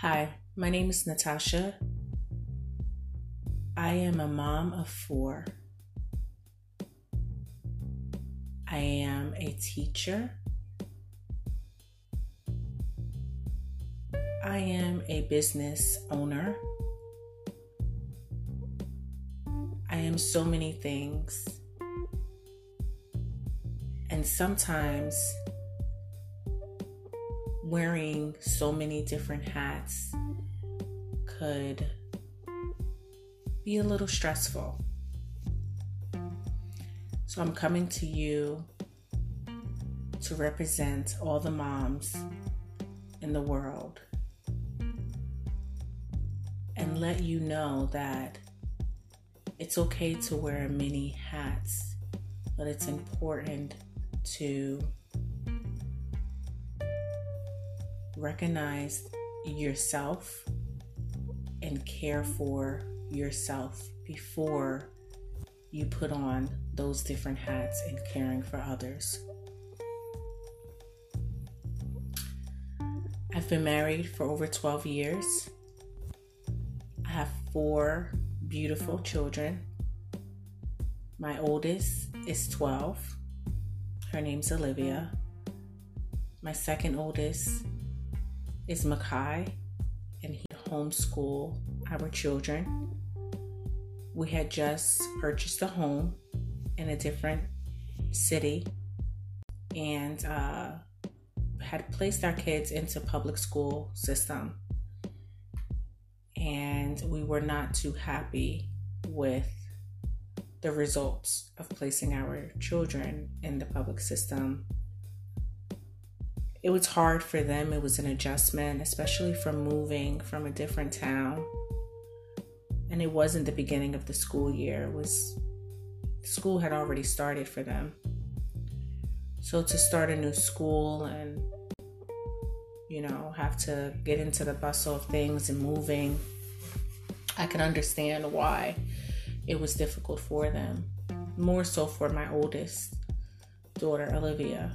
Hi, my name is Natasha. I am a mom of four. I am a teacher. I am a business owner. I am so many things. And sometimes wearing so many different hats could be a little stressful. So I'm coming to you to represent all the moms in the world and let you know that it's okay to wear many hats, but it's important to recognize yourself and care for yourself before you put on those different hats and caring for others. I've been married for over 12 years. I have four beautiful children. My oldest is 12. Her name's Olivia. My second oldest is Makai, and he homeschool our children. We had just purchased a home in a different city and uh, had placed our kids into public school system and we were not too happy with the results of placing our children in the public system it was hard for them. It was an adjustment, especially from moving from a different town. And it wasn't the beginning of the school year. It was school had already started for them. So to start a new school and you know, have to get into the bustle of things and moving, I can understand why it was difficult for them. More so for my oldest daughter, Olivia.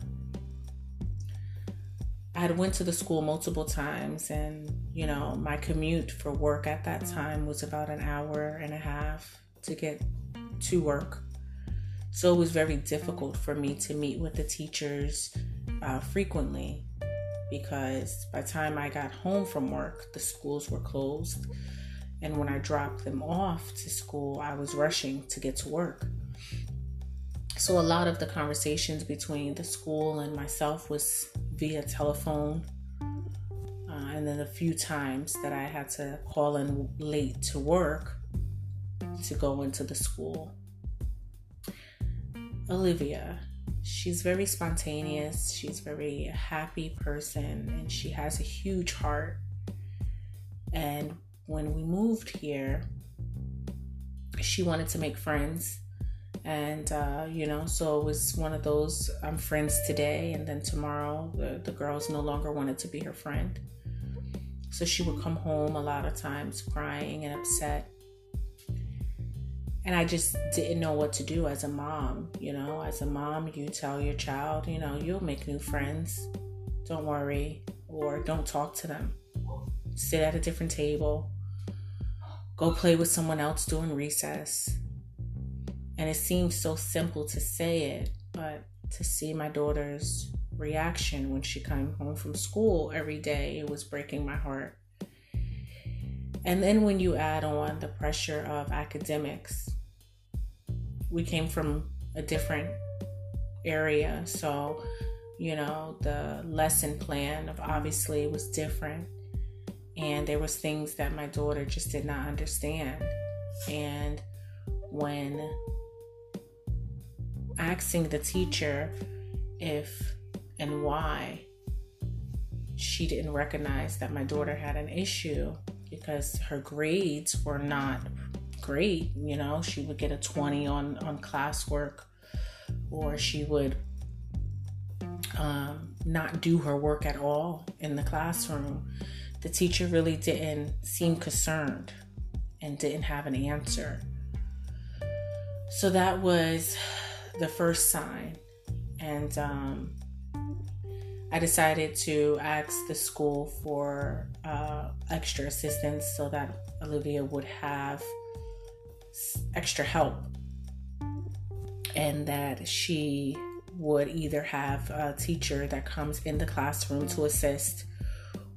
I had went to the school multiple times and you know my commute for work at that time was about an hour and a half to get to work. So it was very difficult for me to meet with the teachers uh, frequently because by the time I got home from work the schools were closed. And when I dropped them off to school I was rushing to get to work so a lot of the conversations between the school and myself was via telephone. Uh, and then a few times that I had to call in late to work to go into the school. Olivia, she's very spontaneous, she's very happy person, and she has a huge heart. And when we moved here, she wanted to make friends and uh, you know so it was one of those i'm friends today and then tomorrow the, the girls no longer wanted to be her friend. So she would come home a lot of times crying and upset. And i just didn't know what to do as a mom you know? As a mom you tell your child you know you'll make new friends. Don't worry or don't talk to them. Sit at a different table. Go play with someone else during recess and it seems so simple to say it, but to see my daughter's reaction when she came home from school every day, it was breaking my heart. And then when you add on the pressure of academics, we came from a different area. So, you know, the lesson plan of obviously was different. And there was things that my daughter just did not understand. And when asking the teacher if and why she didn't recognize that my daughter had an issue because her grades were not great you know? She would get a 20 on on classwork or she would um, not do her work at all in the classroom. The teacher really didn't seem concerned and didn't have an answer. So that was the first sign. And um, I decided to ask the school for uh, extra assistance so that Olivia would have extra help and that she would either have a teacher that comes in the classroom to assist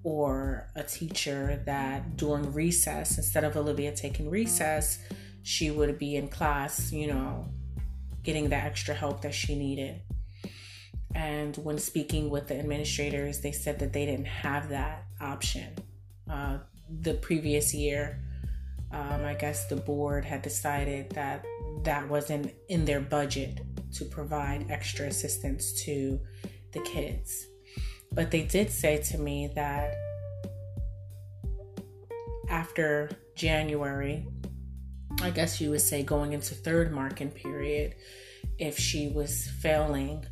or a teacher that during recess, instead of Olivia taking recess, she would be in class, you know, getting the extra help that she needed. And when speaking with the administrators, they said that they didn't have that option. Uh, the previous year, um, I guess the board had decided that that wasn't in their budget to provide extra assistance to the kids. But they did say to me that after January, I guess you would say going into third marking period, if she was failing,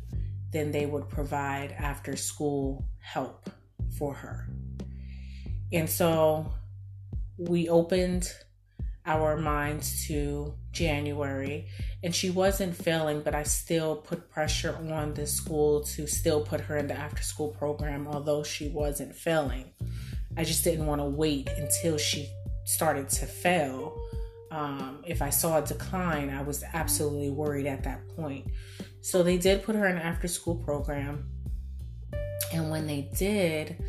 then they would provide after school help for her. And so we opened our minds to January and she wasn't failing, but I still put pressure on the school to still put her in the after school program, although she wasn't failing. I just didn't want to wait until she started to fail. Um, if I saw a decline, I was absolutely worried at that point. So they did put her in after school program. And when they did,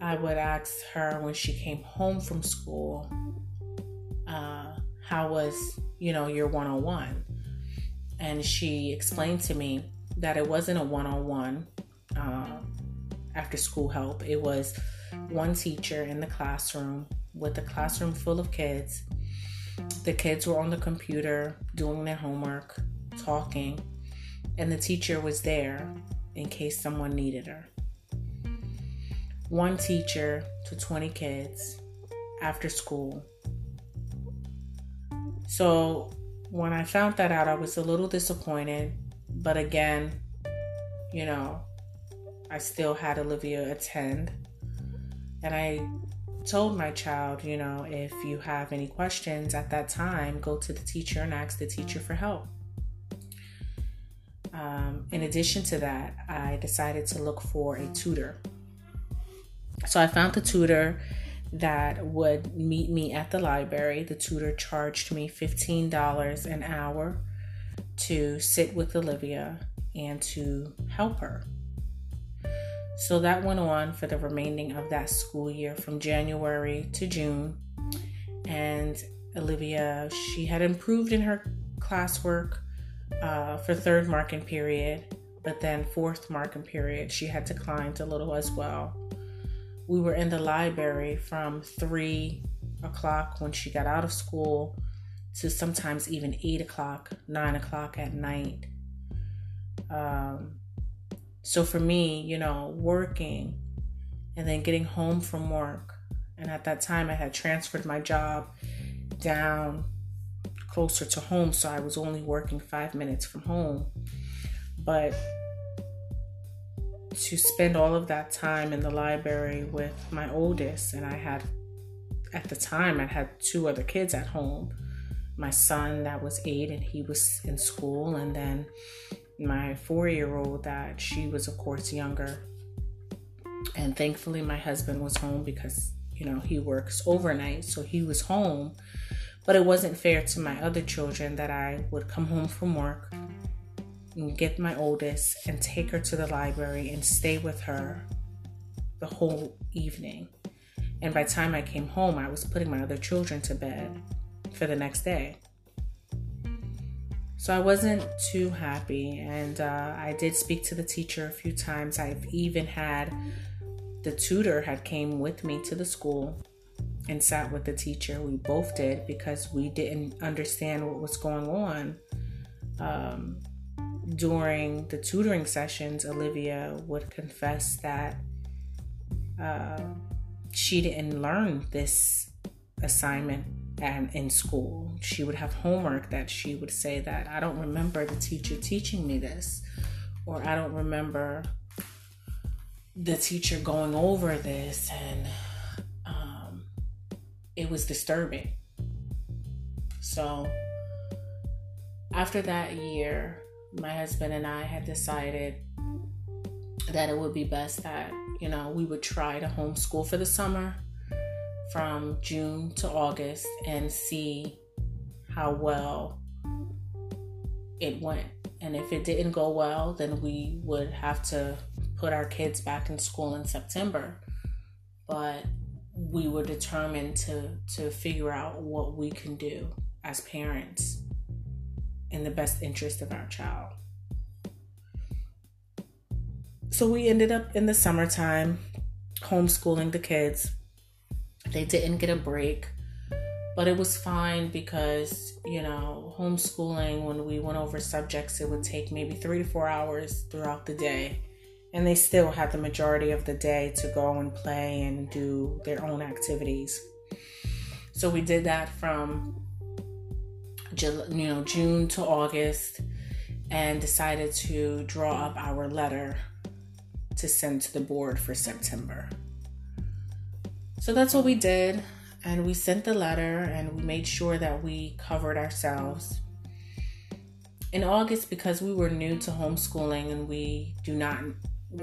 I would ask her when she came home from school, uh, how was, you know, your one on one? And she explained to me that it wasn't a one on one after school help. It was one teacher in the classroom with a classroom full of kids. The kids were on the computer doing their homework, talking, and the teacher was there in case someone needed her. One teacher to 20 kids after school. So when I found that out, I was a little disappointed. But again, you know, I still had Olivia attend. And I told my child, you know, if you have any questions at that time, go to the teacher and ask the teacher for help. Um, in addition to that, I decided to look for a tutor. So I found the tutor that would meet me at the library. The tutor charged me $15 an hour to sit with Olivia and to help her. So that went on for the remaining of that school year from January to June. And Olivia, she had improved in her classwork uh, for third marking period, but then fourth marking period, she had declined a little as well. We were in the library from three o'clock when she got out of school to sometimes even eight o'clock, nine o'clock at night. Um, so for me, you know, working and then getting home from work, and at that time I had transferred my job down closer to home, so I was only working five minutes from home. But to spend all of that time in the library with my oldest, and I had at the time I had two other kids at home. My son that was eight and he was in school, and then my four year old that she was, of course, younger. And thankfully, my husband was home because, you know, he works overnight. So he was home. But it wasn't fair to my other children that I would come home from work and get my oldest and take her to the library and stay with her the whole evening. And by the time I came home, I was putting my other children to bed for the next day. So I wasn't too happy, and uh, I did speak to the teacher a few times. I've even had the tutor had came with me to the school and sat with the teacher. We both did because we didn't understand what was going on. Um, during the tutoring sessions, Olivia would confess that uh, she didn't learn this assignment and in school. She would have homework that she would say that I don't remember the teacher teaching me this, or I don't remember the teacher going over this, and um, it was disturbing. So after that year, my husband and I had decided that it would be best that, you know, we would try to homeschool for the summer from June to August and see how well it went. And if it didn't go well, then we would have to put our kids back in school in September. But we were determined to to figure out what we can do as parents in the best interest of our child. So we ended up in the summertime homeschooling the kids. They didn't get a break, but it was fine because, you know, homeschooling, when we went over subjects, it would take maybe three to four hours throughout the day. And they still had the majority of the day to go and play and do their own activities. So we did that from you know June to August and decided to draw up our letter to send to the board for September. So that's what we did. And we sent the letter and we made sure that we covered ourselves. In August, because we were new to homeschooling and we do not,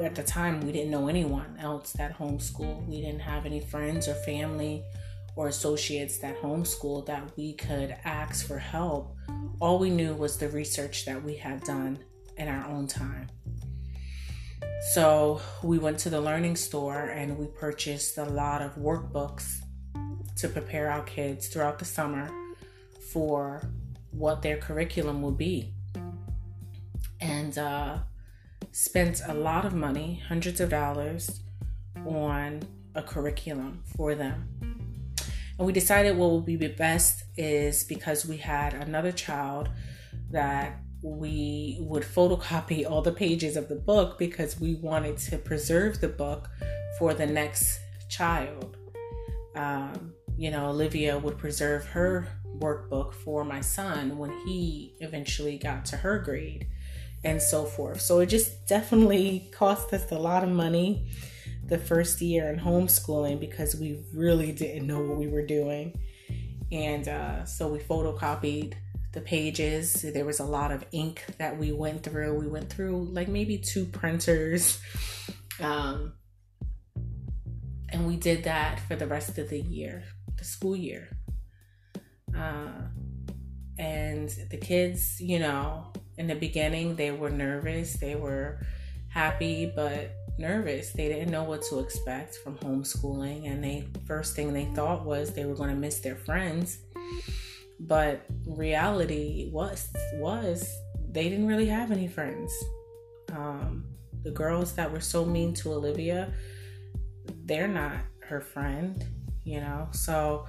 at the time, we didn't know anyone else that homeschooled. We didn't have any friends or family or associates that homeschool that we could ask for help. All we knew was the research that we had done in our own time. So we went to the learning store and we purchased a lot of workbooks to prepare our kids throughout the summer for what their curriculum would be. And uh, spent a lot of money, hundreds of dollars, on a curriculum for them. And we decided what would be best is because we had another child that we would photocopy all the pages of the book because we wanted to preserve the book for the next child. Um, you know, Olivia would preserve her workbook for my son when he eventually got to her grade and so forth. So it just definitely cost us a lot of money the first year in homeschooling because we really didn't know what we were doing. And uh, so we photocopied the pages. There was a lot of ink that we went through. We went through like maybe two printers. Um, and we did that for the rest of the year, the school year. Uh, and the kids, you know, in the beginning, they were nervous, they were happy, but nervous. They didn't know what to expect from homeschooling, and they first thing they thought was they were going to miss their friends. But reality was was they didn't really have any friends. Um, the girls that were so mean to Olivia, they're not her friend, you know. So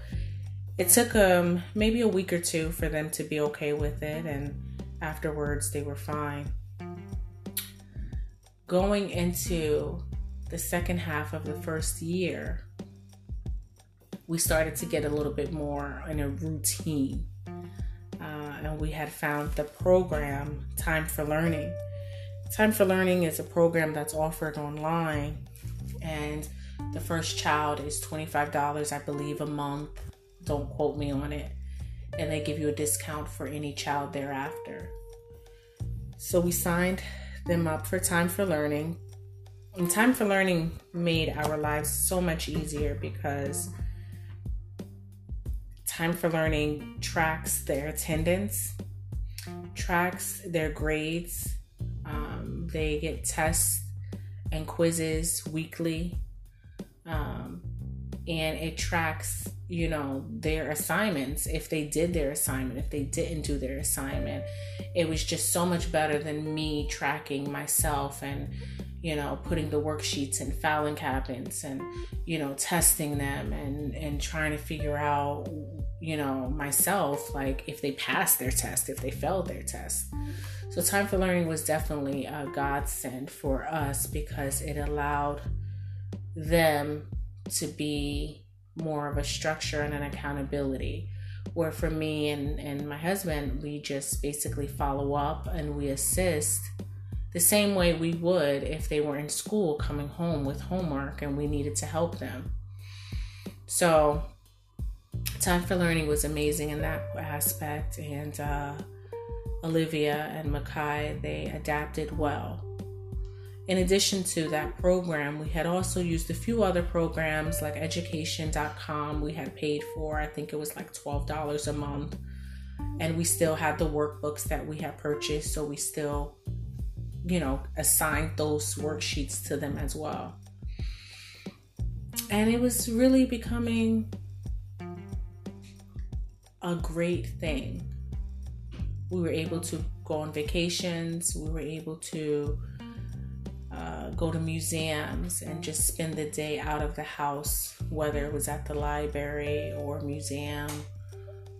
it took um maybe a week or two for them to be okay with it, and afterwards they were fine going into the second half of the first year, we started to get a little bit more in a routine. Uh, and we had found the program Time for Learning. Time for Learning is a program that's offered online, and the first child is $25, I believe, a month. Don't quote me on it. And they give you a discount for any child thereafter. So we signed them up for Time for Learning. And Time for Learning made our lives so much easier because Time for Learning tracks their attendance, tracks their grades. Um, they get tests and quizzes weekly. Um, and it tracks you know their assignments if they did their assignment if they didn't do their assignment it was just so much better than me tracking myself and you know putting the worksheets in filing cabinets and you know testing them and and trying to figure out you know myself like if they passed their test if they failed their test so time for learning was definitely a godsend for us because it allowed them to be more of a structure and an accountability. Where for me and, and my husband, we just basically follow up and we assist the same way we would if they were in school coming home with homework and we needed to help them. So, Time for Learning was amazing in that aspect, and uh, Olivia and Makai they adapted well. in addition to that program, we had also used a few other programs like education.com. We had paid for, I think it was like $12 a month. And we still had the workbooks that we had purchased. So we still, you know, assigned those worksheets to them as well. And it was really becoming a great thing. We were able to go on vacations, we were able to uh, go to museums and just spend the day out of the house, whether it was at the library or museum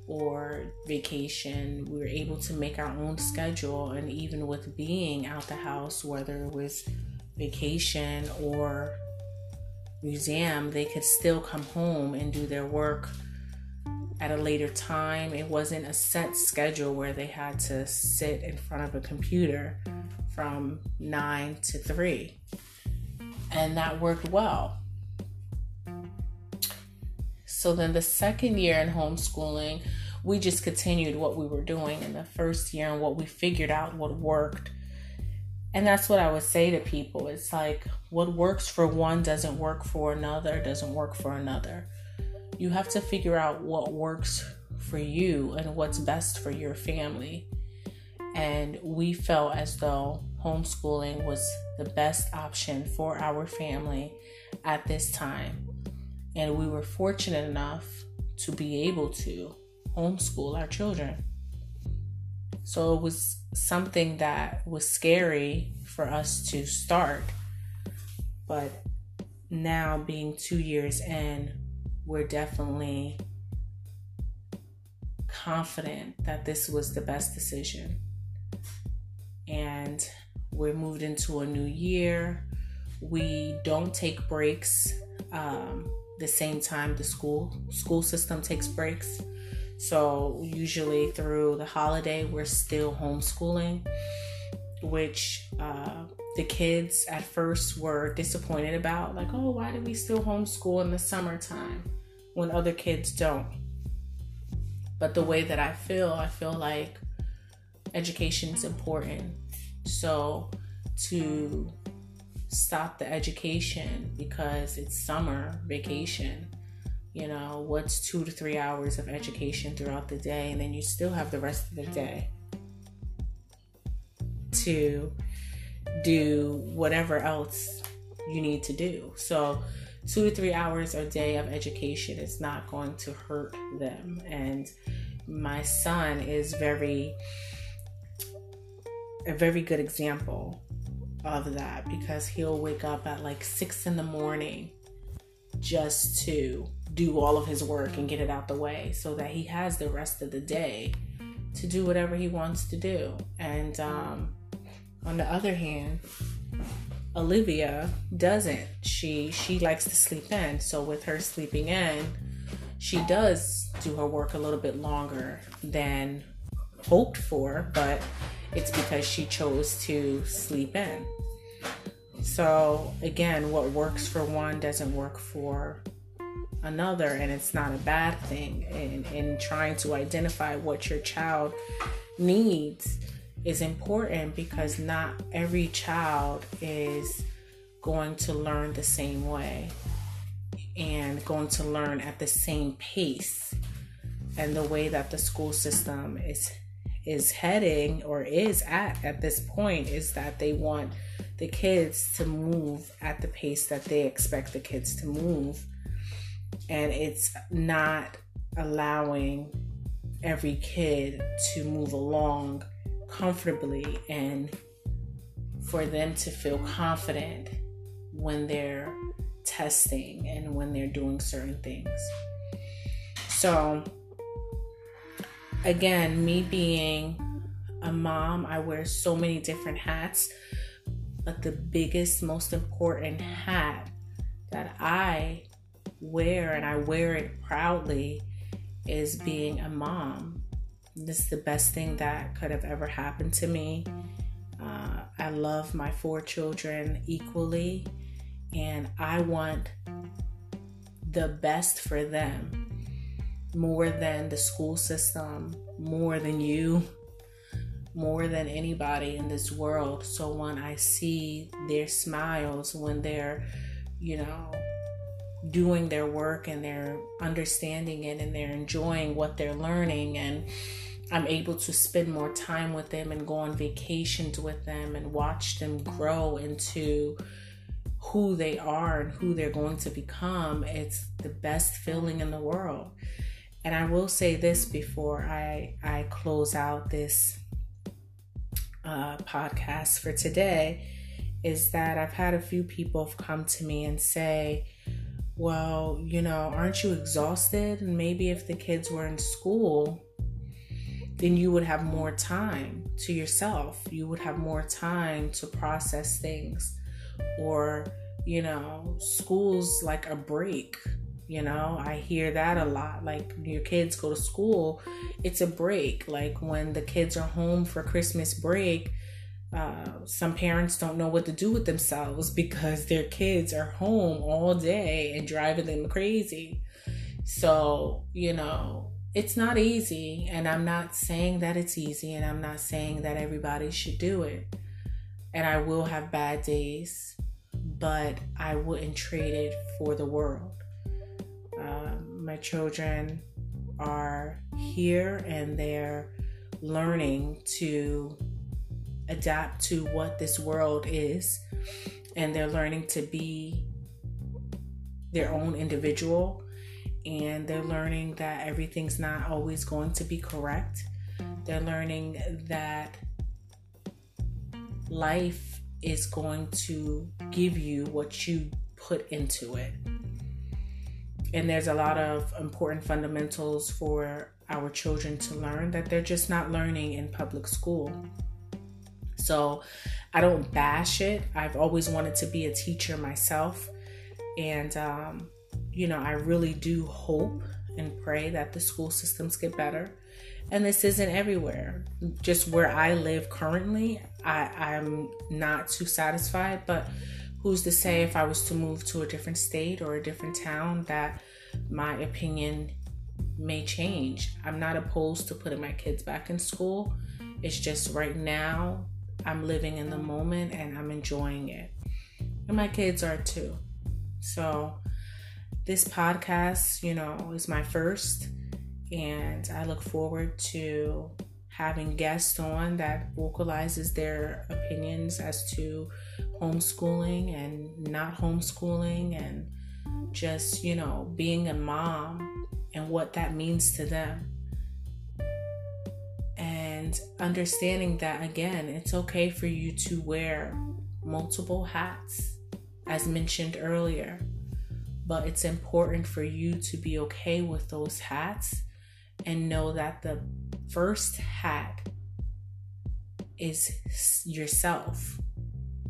or vacation. We were able to make our own schedule, and even with being out the house, whether it was vacation or museum, they could still come home and do their work at a later time. It wasn't a set schedule where they had to sit in front of a computer from 9 to 3. And that worked well. So then the second year in homeschooling, we just continued what we were doing in the first year and what we figured out what worked. And that's what I would say to people. It's like what works for one doesn't work for another, doesn't work for another. You have to figure out what works for you and what's best for your family. And we felt as though homeschooling was the best option for our family at this time. And we were fortunate enough to be able to homeschool our children. So it was something that was scary for us to start. But now, being two years in, we're definitely confident that this was the best decision. And we're moved into a new year. We don't take breaks um, the same time the school school system takes breaks. So usually through the holiday, we're still homeschooling, which uh, the kids at first were disappointed about. Like, oh, why do we still homeschool in the summertime when other kids don't? But the way that I feel, I feel like education is important so to stop the education because it's summer vacation, you know, what's two to three hours of education throughout the day, and then you still have the rest of the day to do whatever else you need to do. So, two to three hours a day of education is not going to hurt them. And my son is very a very good example of that because he'll wake up at like six in the morning just to do all of his work and get it out the way so that he has the rest of the day to do whatever he wants to do. And um, on the other hand, Olivia doesn't. She she likes to sleep in. So with her sleeping in, she does do her work a little bit longer than hoped for, but it's because she chose to sleep in. So, again, what works for one doesn't work for another, and it's not a bad thing. In, in trying to identify what your child needs is important because not every child is going to learn the same way and going to learn at the same pace and the way that the school system is is heading or is at at this point is that they want the kids to move at the pace that they expect the kids to move. And it's not allowing every kid to move along comfortably and for them to feel confident when they're testing and when they're doing certain things. So, again, me being a mom, I wear so many different hats, but the biggest, most important hat that I wear, and I wear it proudly, is being a mom. This is the best thing that could have ever happened to me. Uh, I love my four children equally, and I want the best for them more than the school system, more than you, more than anybody in this world. So when I see their smiles, when they're, you know, doing their work and they're understanding it and they're enjoying what they're learning and I'm able to spend more time with them and go on vacations with them and watch them grow into who they are and who they're going to become. It's the best feeling in the world. And I will say this before I I close out this uh, podcast for today is that I've had a few people come to me and say, well, you know, aren't you exhausted? And maybe if the kids were in school, then you would have more time to yourself. You would have more time to process things. Or, you know, school's like a break. You know, I hear that a lot. Like your kids go to school, it's a break. Like when the kids are home for Christmas break, uh, some parents don't know what to do with themselves because their kids are home all day and driving them crazy. So, you know, it's not easy. And I'm not saying that it's easy. And I'm not saying that everybody should do it. And I will have bad days, but I wouldn't trade it for the world. Um, my children are here and they're learning to adapt to what this world is and they're learning to be their own individual and they're learning that everything's not always going to be correct. They're learning that life is going to give you what you put into it. And there's a lot of important fundamentals for our children to learn that they're just not learning in public school. So I don't bash it. I've always wanted to be a teacher myself. And, um, you know, I really do hope and pray that the school systems get better. And this isn't everywhere. Just where I live currently, I, I'm not too satisfied. But who's to say if I was to move to a different state or a different town that my opinion may change? I'm not opposed to putting my kids back in school. It's just right now, I'm living in the moment and I'm enjoying it. And my kids are too. So, this podcast, you know, is my first, and I look forward to having guests on that vocalizes their opinions as to homeschooling and not homeschooling and just, you know, being a mom and what that means to them and understanding that again, it's okay for you to wear multiple hats, as mentioned earlier, but it's important for you to be okay with those hats and know that the first hat is yourself,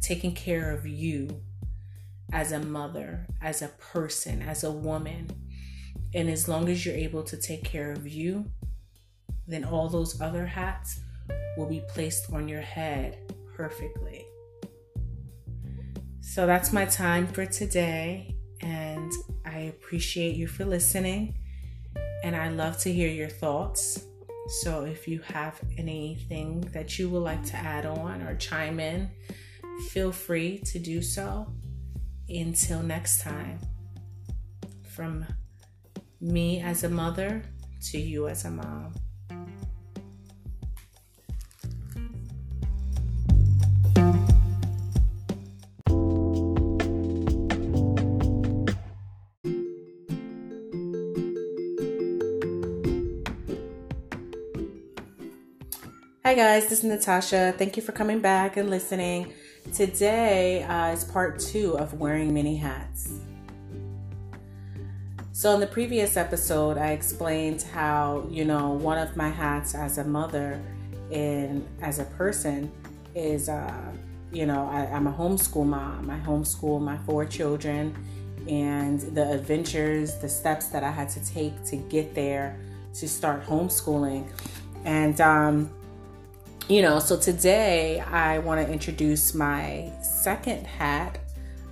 taking care of you as a mother, as a person, as a woman. And as long as you're able to take care of you, then all those other hats will be placed on your head perfectly. So that's my time for today, and I appreciate you for listening. And I love to hear your thoughts. So if you have anything that you would like to add on or chime in, feel free to do so. Until next time, from me as a mother to you as a mom. Hi, guys, this is Natasha. Thank you for coming back and listening. Today uh, is part two of wearing many hats. So, in the previous episode, I explained how, you know, one of my hats as a mother and as a person is, uh, you know, I, I'm a homeschool mom. I homeschool my four children and the adventures, the steps that I had to take to get there to start homeschooling. And, um, you know, so today I want to introduce my second hat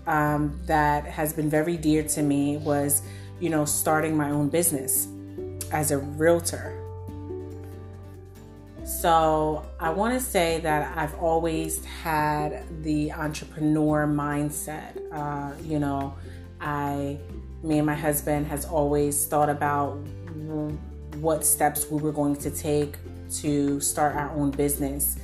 um, that has been very dear to me was, you know, starting my own business as a realtor. So I want to say that I've always had the entrepreneur mindset. Uh, you know, I, me and my husband has always thought about what steps we were going to take to start our own business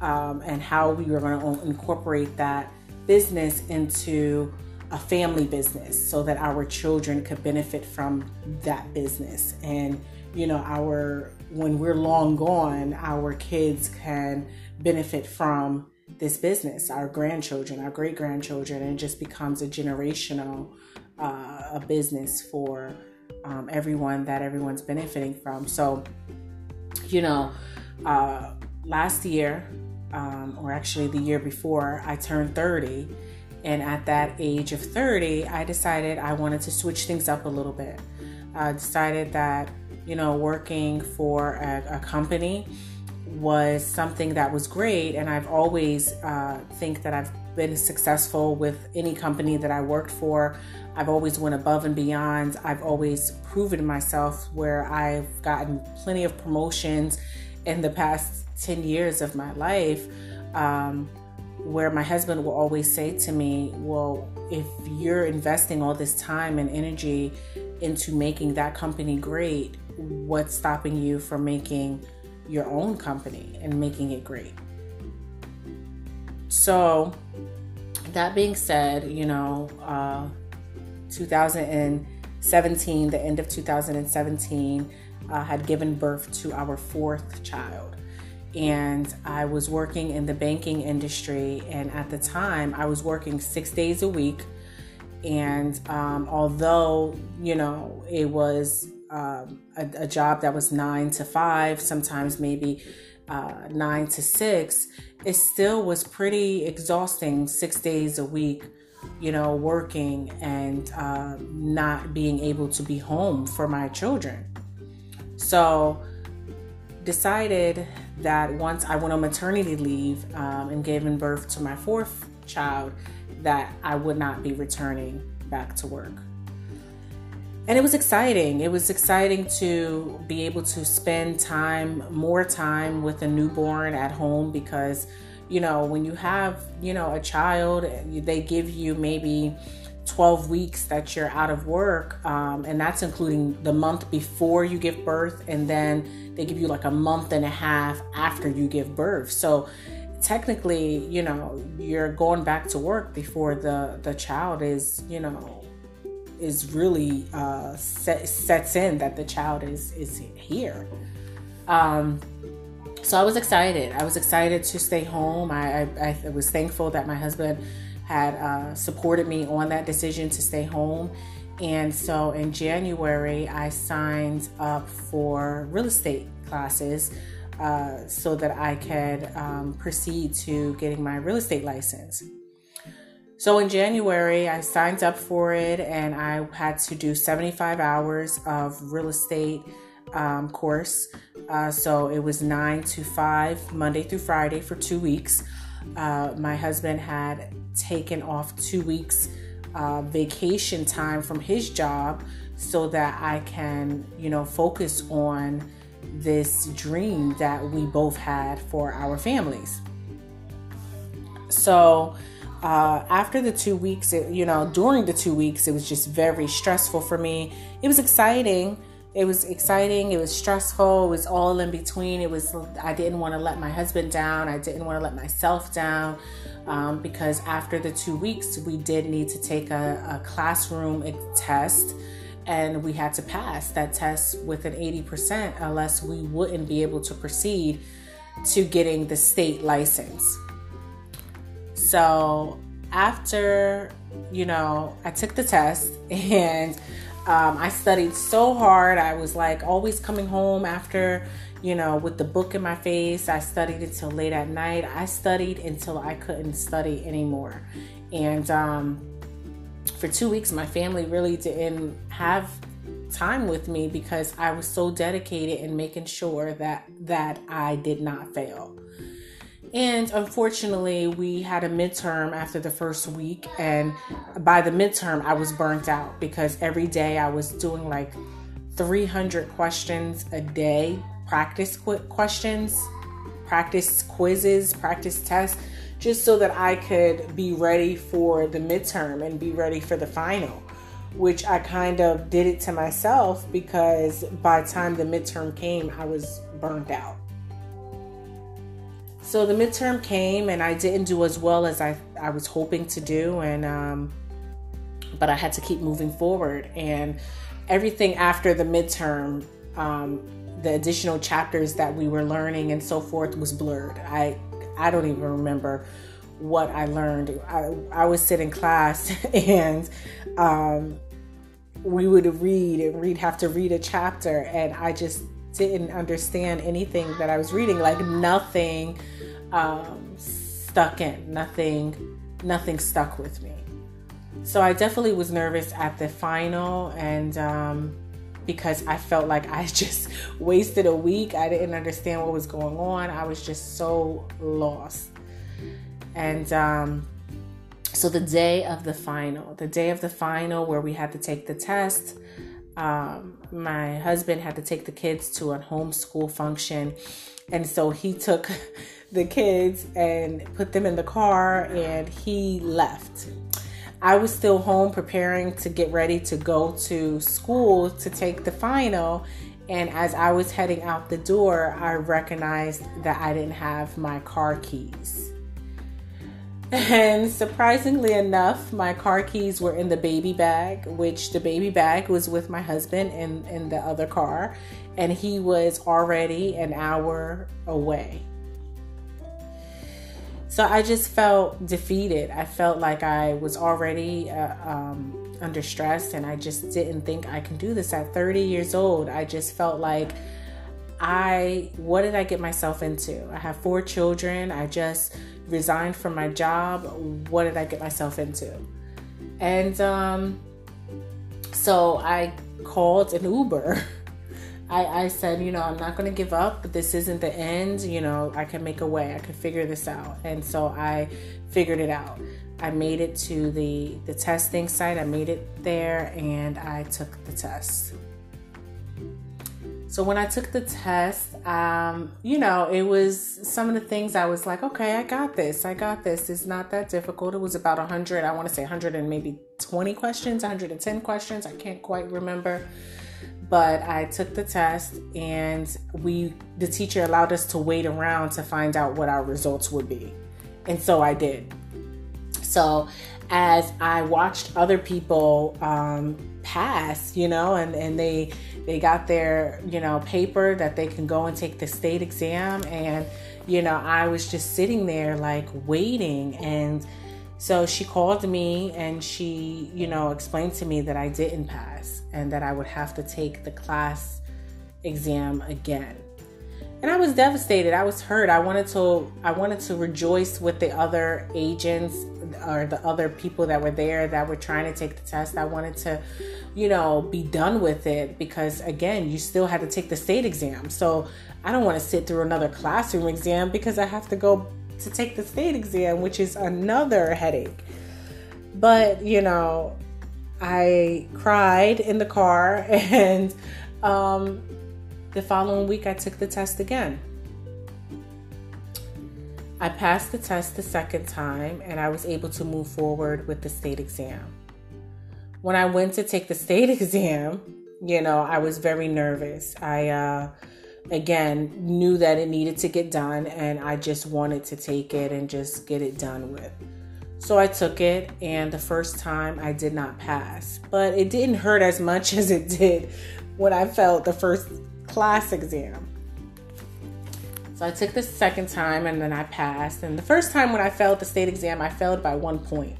um, and how we were going to incorporate that business into a family business so that our children could benefit from that business. And you know our when we're long gone our kids can benefit from this business our grandchildren our great grandchildren and it just becomes a generational uh, a business for um, everyone that everyone's benefiting from. So you know uh, last year um, or actually the year before i turned 30 and at that age of 30, I decided I wanted to switch things up a little bit. I decided that, you know, working for a, a company was something that was great. And I've always uh, think that I've been successful with any company that I worked for. I've always went above and beyond. I've always proven myself where I've gotten plenty of promotions in the past 10 years of my life. Um, where my husband will always say to me, Well, if you're investing all this time and energy into making that company great, what's stopping you from making your own company and making it great? So, that being said, you know, uh, 2017, the end of 2017, uh, had given birth to our fourth child and I was working in the banking industry. And at the time, I was working six days a week. And um, although, you know, it was um, a, a, job that was nine to five, sometimes maybe uh, nine to six, it still was pretty exhausting six days a week, you know, working and uh, not being able to be home for my children. So, decided that once I went on maternity leave um, and gave birth to my fourth child, that I would not be returning back to work. And it was exciting. It was exciting to be able to spend time, more time with a newborn at home because, you know, when you have, you know, a child, they give you maybe 12 weeks that you're out of work, um, and that's including the month before you give birth, and then they give you like a month and a half after you give birth. So technically, you know, you're going back to work before the the child is, you know, is really uh, set, sets in that the child is is here. Um, so I was excited. I was excited to stay home. I, I, I was thankful that my husband had uh, supported me on that decision to stay home. And so in January, I signed up for real estate classes uh, so that I could um, proceed to getting my real estate license. So in January, I signed up for it and I had to do 75 hours of real estate um, course. Uh, so it was nine to five, Monday through Friday for two weeks. Uh, my husband had taken off two weeks uh, vacation time from his job so that I can, you know, focus on this dream that we both had for our families. So, uh, after the two weeks, it, you know, during the two weeks, it was just very stressful for me. It was exciting it was exciting it was stressful it was all in between. It was i didn't want to let my husband down i didn't want to let myself down um, because after the two weeks we did need to take a, a classroom test and we had to pass that test with an 80% unless we wouldn't be able to proceed to getting the state license. So after you know i took the test and um, I studied so hard. I was like always coming home after, you know, with the book in my face. I studied until late at night. I studied until I couldn't study anymore. And um, for two weeks, my family really didn't have time with me because I was so dedicated in making sure that that I did not fail. And unfortunately, we had a midterm after the first week. And by the midterm, I was burnt out because every day I was doing like 300 questions a day, practice questions practice quizzes, practice tests, just so that I could be ready for the midterm and be ready for the final. Which I kind of did it to myself because by the time the midterm came, I was burnt out. So the midterm came and I didn't do as well as I, I was hoping to do. And, um, but I had to keep moving forward. And everything after the midterm, um, the additional chapters that we were learning and so forth was blurred. I I don't even remember what I learned. I, I would sit in class and um, we would read and we'd have to read a chapter and I just didn't understand anything that I was reading. Like nothing um, stuck in. Nothing nothing stuck with me. So I definitely was nervous at the final and um, because I felt like I just wasted a week. I didn't understand what was going on. I was just so lost. And um, so the day of the final, the day of the final where we had to take the test, um, my husband had to take the kids to a homeschool function. And so he took the kids and put them in the car and he left. I was still home preparing to get ready to go to school to take the final. And as I was heading out the door, I recognized that I didn't have my car keys. And surprisingly enough, my car keys were in the baby bag, which the baby bag was with my husband in, in the other car, and he was already an hour away. So I just felt defeated. I felt like I was already uh, um, under stress and I just didn't think I can do this at 30 years old. I just felt like I, what did I get myself into? I have four children. I just resigned from my job. What did I get myself into? And um, so I called an Uber I, I said, you know, I'm not going to give up, but this isn't the end. You know, I can make a way. I can figure this out. And so I figured it out. I made it to the the testing site. I made it there, and I took the test. So when I took the test, um, you know, it was some of the things I was like, okay, I got this. I got this. It's not that difficult. It was about 100, I want to say 100 and maybe 20 questions, 110 questions. I can't quite remember but I took the test and we the teacher allowed us to wait around to find out what our results would be. And so I did. So as I watched other people um, pass, you know, and, and they they got their, you know, paper that they can go and take the state exam and you know, I was just sitting there like waiting and so she called me and she, you know, explained to me that I didn't pass and that I would have to take the class exam again. And I was devastated. I was hurt. I wanted to I wanted to rejoice with the other agents or the other people that were there that were trying to take the test. I wanted to, you know, be done with it because again, you still had to take the state exam. So, I don't want to sit through another classroom exam because I have to go to take the state exam, which is another headache. But, you know, I cried in the car, and um, the following week I took the test again. I passed the test the second time, and I was able to move forward with the state exam. When I went to take the state exam, you know, I was very nervous. I, uh, again, knew that it needed to get done, and I just wanted to take it and just get it done with. So I took it, and the first time I did not pass, but it didn't hurt as much as it did when I felt the first class exam. So I took the second time and then I passed. And the first time when I failed the state exam, I failed by one point.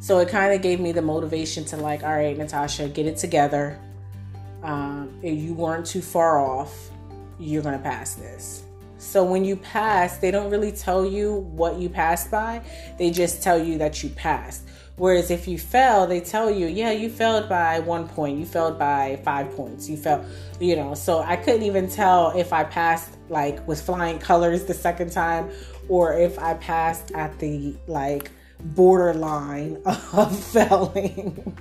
So it kind of gave me the motivation to, like, all right, Natasha, get it together. Um, you weren't too far off you're going to pass this. So when you pass, they don't really tell you what you passed by. They just tell you that you passed. Whereas if you fail, they tell you, yeah, you failed by one point, you failed by five points, you failed, you know. So I couldn't even tell if I passed like with flying colors the second time or if I passed at the like borderline of failing.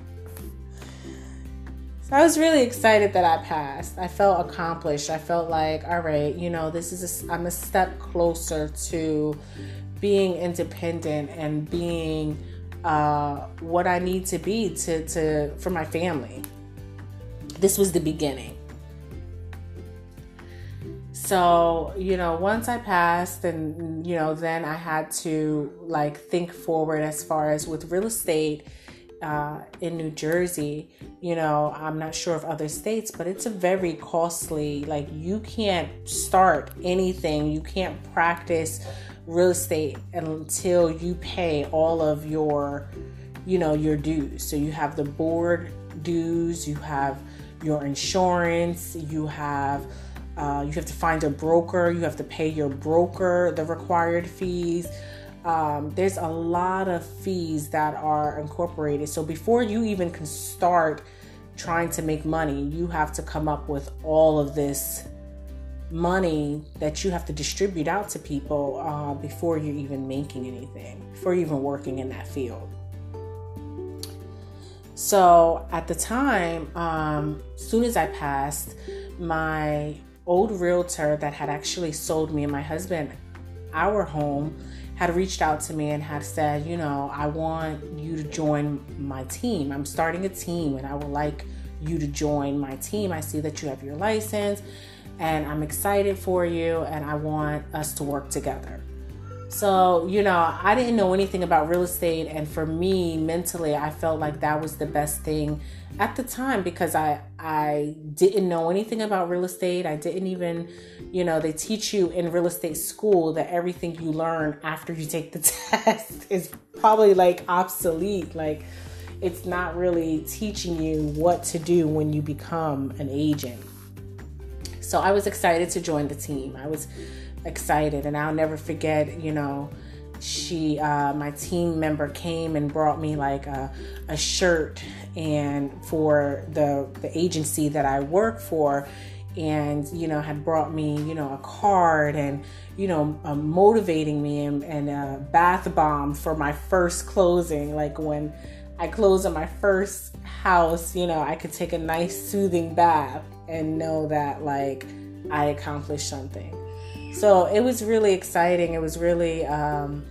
So I was really excited that I passed. I felt accomplished. I felt like, all right, you know, this is I'm a step closer to being independent and being uh, what I need to be to, to for my family. This was the beginning. So, you know, once I passed and you know, then I had to like think forward as far as with real estate uh, in New Jersey, you know, I'm not sure of other states, but it's a very costly, like, you can't start anything, you can't practice real estate until you pay all of your, you know, your dues. So you have the board dues, you have your insurance, you have uh, you have to find a broker, you have to pay your broker the required fees. Um, there's a lot of fees that are incorporated. So before you even can start trying to make money, you have to come up with all of this money that you have to distribute out to people uh, before you're even making anything, before even working in that field. So at the time, um, soon as I passed, my old realtor that had actually sold me and my husband our home had reached out to me and had said, you know, I want you to join my team. I'm starting a team and I would like you to join my team. I see that you have your license and I'm excited for you and I want us to work together. So, you know, I didn't know anything about real estate and for me mentally I felt like that was the best thing at the time because I I didn't know anything about real estate. I didn't even, you know, they teach you in real estate school that everything you learn after you take the test is probably like obsolete. Like it's not really teaching you what to do when you become an agent. So I was excited to join the team. I was excited and I'll never forget, you know, she uh, my team member came and brought me like a, a shirt and for the the agency that I work for and you know had brought me you know a card and you know uh, motivating me and, and a bath bomb for my first closing like when I closed on my first house you know I could take a nice soothing bath and know that like I accomplished something so it was really exciting it was really um,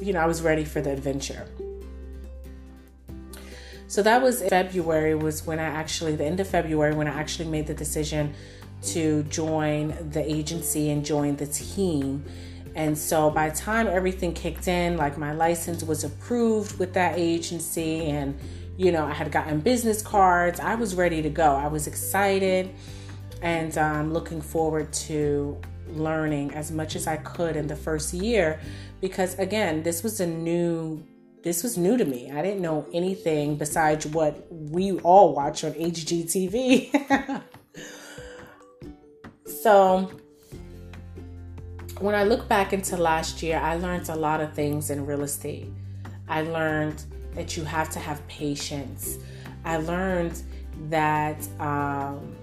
you know, I was ready for the adventure. So that was February was when I actually the end of February when I actually made the decision to join the agency and join the team. And so by the time everything kicked in, like my license was approved with that agency and you know, I had gotten business cards. I was ready to go. I was excited and um, looking forward to learning as much as I could in the first year because again, this was a new this was new to me. I didn't know anything besides what we all watch on HGTV. so when I look back into last year, I learned a lot of things in real estate. I learned that you have to have patience. I learned that um,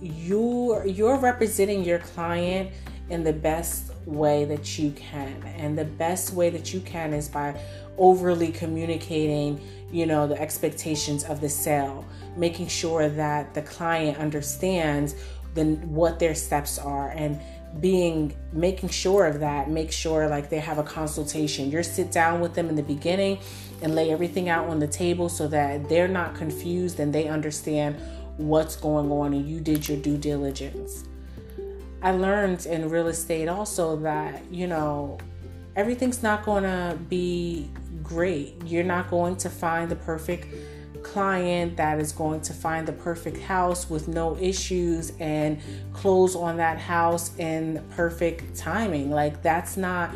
you you're representing your client in the best way that you can. And the best way that you can is by overly communicating, you know, the expectations of the sale, making sure that the client understands then what their steps are and being making sure of that make sure like they have a consultation You're sit down with them in the beginning and lay everything out on the table so that they're not confused and they understand what's going on and you did your due diligence I learned in real estate also that, you know, everything's not going to be great. You're not going to find the perfect client that is going to find the perfect house with no issues and close on that house in perfect timing. Like, that's not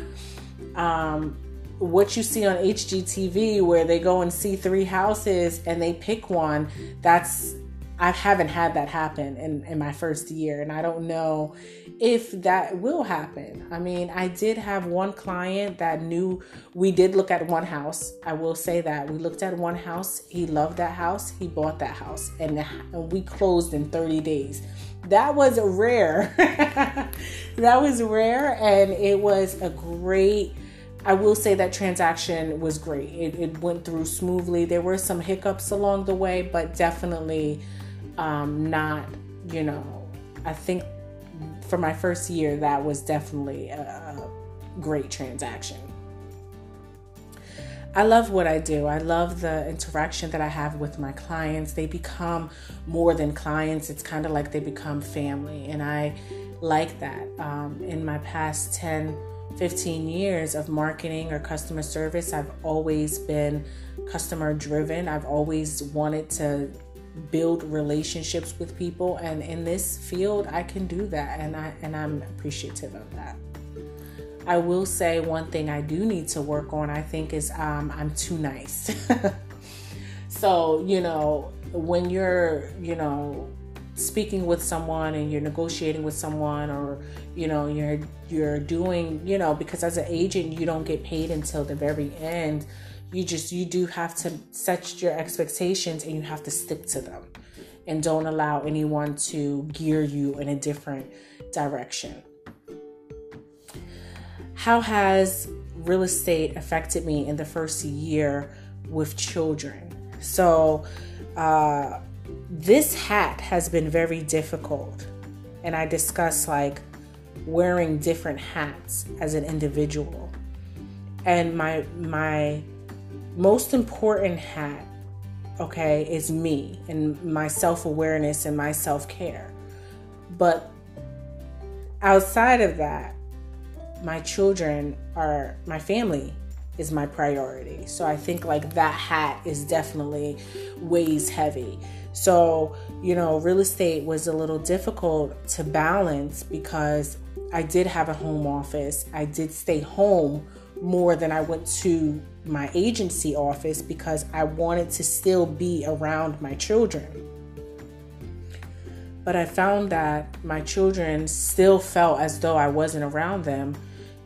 um, what you see on HGTV where they go and see three houses and they pick one. That's I haven't had that happen in, in my first year, and I don't know if that will happen. I mean, I did have one client that knew we did look at one house. I will say that we looked at one house. He loved that house. He bought that house, and we closed in 30 days. That was rare. that was rare, and it was a great I will say that transaction was great. It, it, went through smoothly. There were some hiccups along the way, but definitely um, not, you know, I think for my first year, that was definitely a, a great transaction. I love what I do. I love the interaction that I have with my clients. They become more than clients, it's kind of like they become family. And I like that. Um, in my past 10, 15 years of marketing or customer service, I've always been customer driven. I've always wanted to build relationships with people and in this field I can do that and I and I'm appreciative of that. I will say one thing I do need to work on I think is um, I'm too nice. so, you know, when you're, you know, speaking with someone and you're negotiating with someone or you know you're you're doing you know because as an agent you don't get paid until the very end you just you do have to set your expectations and you have to stick to them and don't allow anyone to gear you in a different direction how has real estate affected me in the first year with children so uh this hat has been very difficult. And I discuss like wearing different hats as an individual. And my my most important hat, okay, is me and my self-awareness and my self-care. But outside of that, my children are my family is my priority. So I think like that hat is definitely weighs heavy. So, you know, real estate was a little difficult to balance because I did have a home office. I did stay home more than I went to my agency office because I wanted to still be around my children. But I found that my children still felt as though I wasn't around them,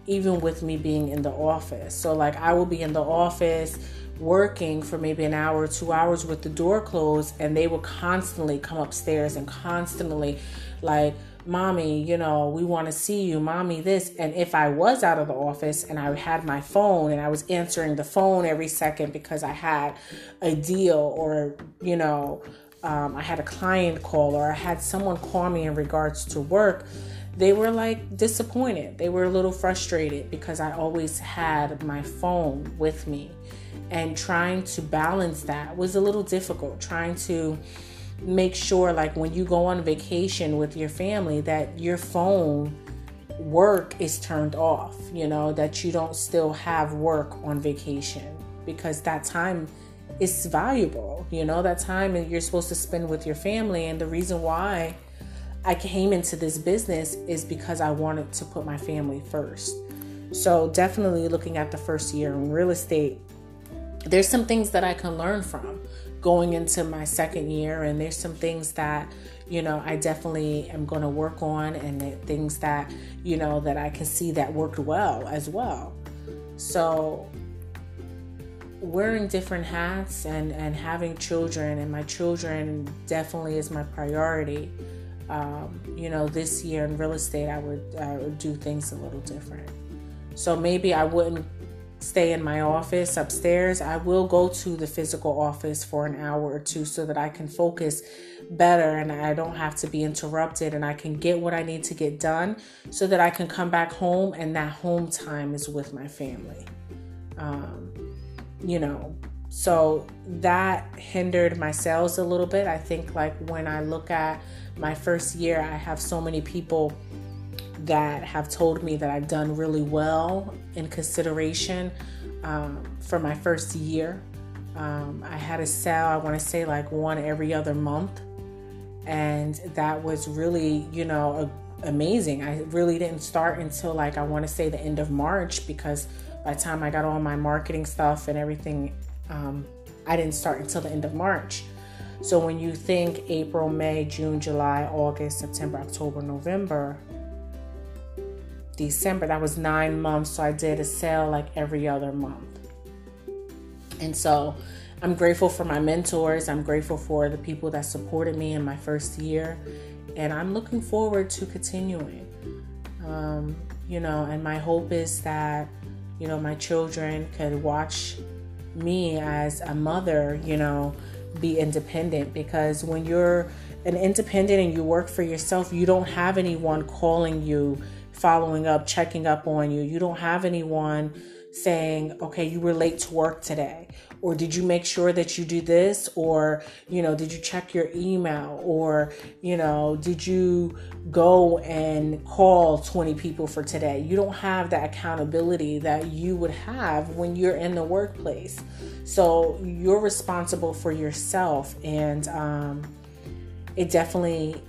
even with me being in the office. So, like, I will be in the office working for maybe an hour or two hours with the door closed and they would constantly come upstairs and constantly like mommy you know we want to see you. Mommy this. And if i was out of the office and i had my phone and i was answering the phone every second because i had a deal or you know um, i had a client call or i had someone call me in regards to work they were like disappointed. They were a little frustrated because i always had my phone with me. And trying to balance that was a little difficult. Trying to make sure like when you go on vacation with your family that your phone work is turned off you know that you don't still have work on vacation because that time is valuable you know that time you're supposed to spend with your family. And the reason why I came into this business is because I wanted to put my family first. So definitely looking at the first year in real estate there's some things that I can learn from going into my second year, and there's some things that you know I definitely am going to work on, and things that you know that I can see that worked well as well. So wearing different hats and and having children and my children definitely is my priority um, you know this year in real estate I would, I would do things a little different so maybe i wouldn't stay in my office upstairs, I will go to the physical office for an hour or two so that I can focus better and I don't have to be interrupted and I can get what I need to get done so that I can come back home and that home time is with my family. Um, you know, so that hindered my sales a little bit. I think, like, when I look at my first year, I have so many people that have told me that I've done really well in consideration um, for my first year. Um, I had a sale, I want to say like one every other month. And that was really, you know, a, amazing. I really didn't start until like I want to say the end of March because by the time I got all my marketing stuff and everything, um, I didn't start until the end of March. So when you think April, May, June, July, August, September, October, November, December, that was nine months. So I did a sale like every other month. And so I'm grateful for my mentors. I'm grateful for the people that supported me in my first year. And I'm looking forward to continuing. Um, you know, and my hope is that, you know, my children could watch me as a mother, you know, be independent because when you're an independent and you work for yourself, you don't have anyone calling you, following up, checking up on you. You don't have anyone saying, okay, you were late to work today. Or did you make sure that you do this? Or, you know, did you check your email? Or, you know, did you go and call 20 people for today? You don't have that accountability that you would have when you're in the workplace. So you're responsible for yourself. And, um, it definitely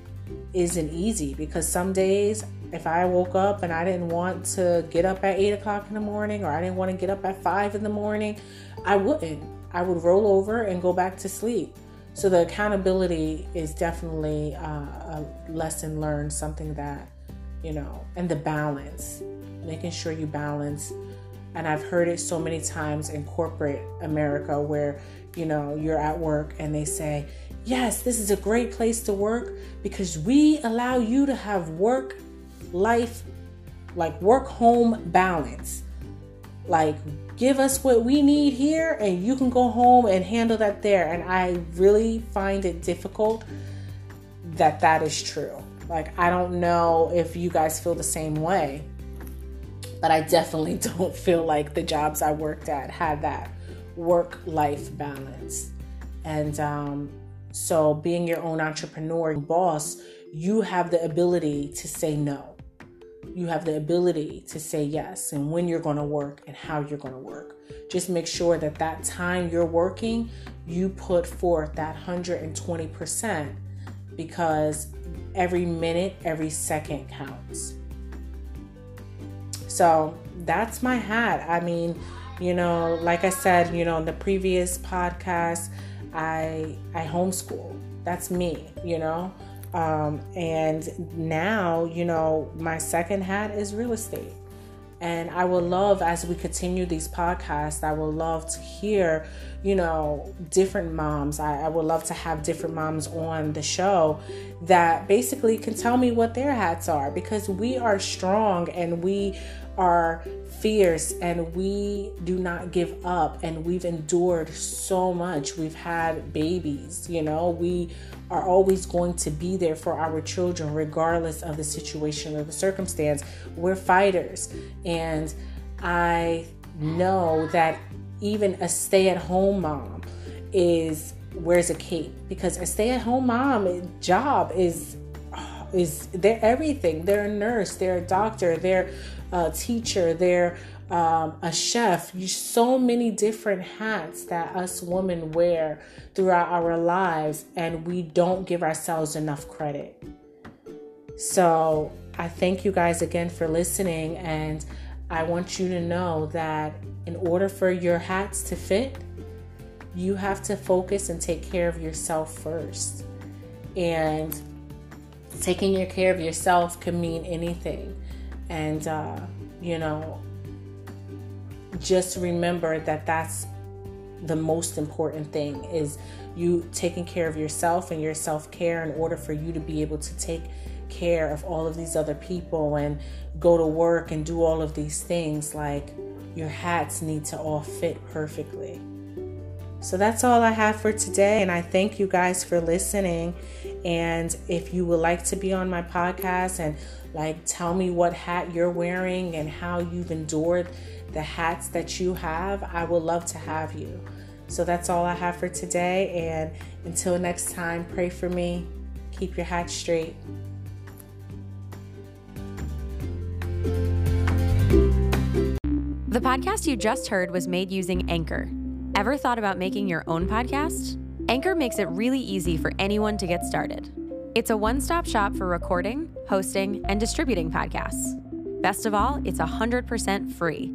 isn't easy because some days if I woke up and I didn't want to get up at eight o'clock in the morning or I didn't want to get up at five in the morning, I wouldn't. I would roll over and go back to sleep. So the accountability is definitely uh, a lesson learned, something that, you know, and the balance, making sure you balance. And I've heard it so many times in corporate America where, you know, you're at work and they say, yes, this is a great place to work because we allow you to have work life, like work home balance. Like, give us what we need here, and you can go home and handle that there. And I really find it difficult that that is true. Like, I don't know if you guys feel the same way, but I definitely don't feel like the jobs I worked at had that work life balance. And um, so, being your own entrepreneur boss, you have the ability to say no. You have the ability to say yes and when you're going to work and how you're going to work. Just make sure that that time you're working, you put forth that 120% because every minute, every second counts. So, that's my hat. I mean, you know, like I said, you know, in the previous podcast, I I homeschool. That's me, you know. Um, and now, you know, my second hat is real estate. And I would love, as we continue these podcasts, I would love to hear, you know, different moms. I, I, would love to have different moms on the show that basically can tell me what their hats are because we are strong and we are fierce and we do not give up and we've endured so much. We've had babies, you know, we are always going to be there for our children regardless of the situation or the circumstance. We're fighters and I know that even a stay-at-home mom is wears a cape because a stay-at-home mom eh, job is is they're everything. They're a nurse, they're a doctor, they're a teacher, they're um, a chef. You so many different hats that us women wear throughout our lives, and we don't give ourselves enough credit. So I thank you guys again for listening, and I want you to know that in order for your hats to fit, you have to focus and take care of yourself first. And taking your care of yourself can mean anything. And, uh, you know, just remember that that's the most important thing is you taking care of yourself and your self-care in order for you to be able to take care of all of these other people and go to work and do all of these things like your hats need to all fit perfectly. So that's all I have for today and I thank you guys for listening and if you would like to be on my podcast and like tell me what hat you're wearing and how you've endured the hats that you have, I would love to have you. So that's all I have for today. And until next time, pray for me. Keep your hat straight. The podcast you just heard was made using Anchor. Ever thought about making your own podcast? Anchor makes it really easy for anyone to get started. It's a one stop shop for recording, hosting, and distributing podcasts. Best of all, it's 100% free.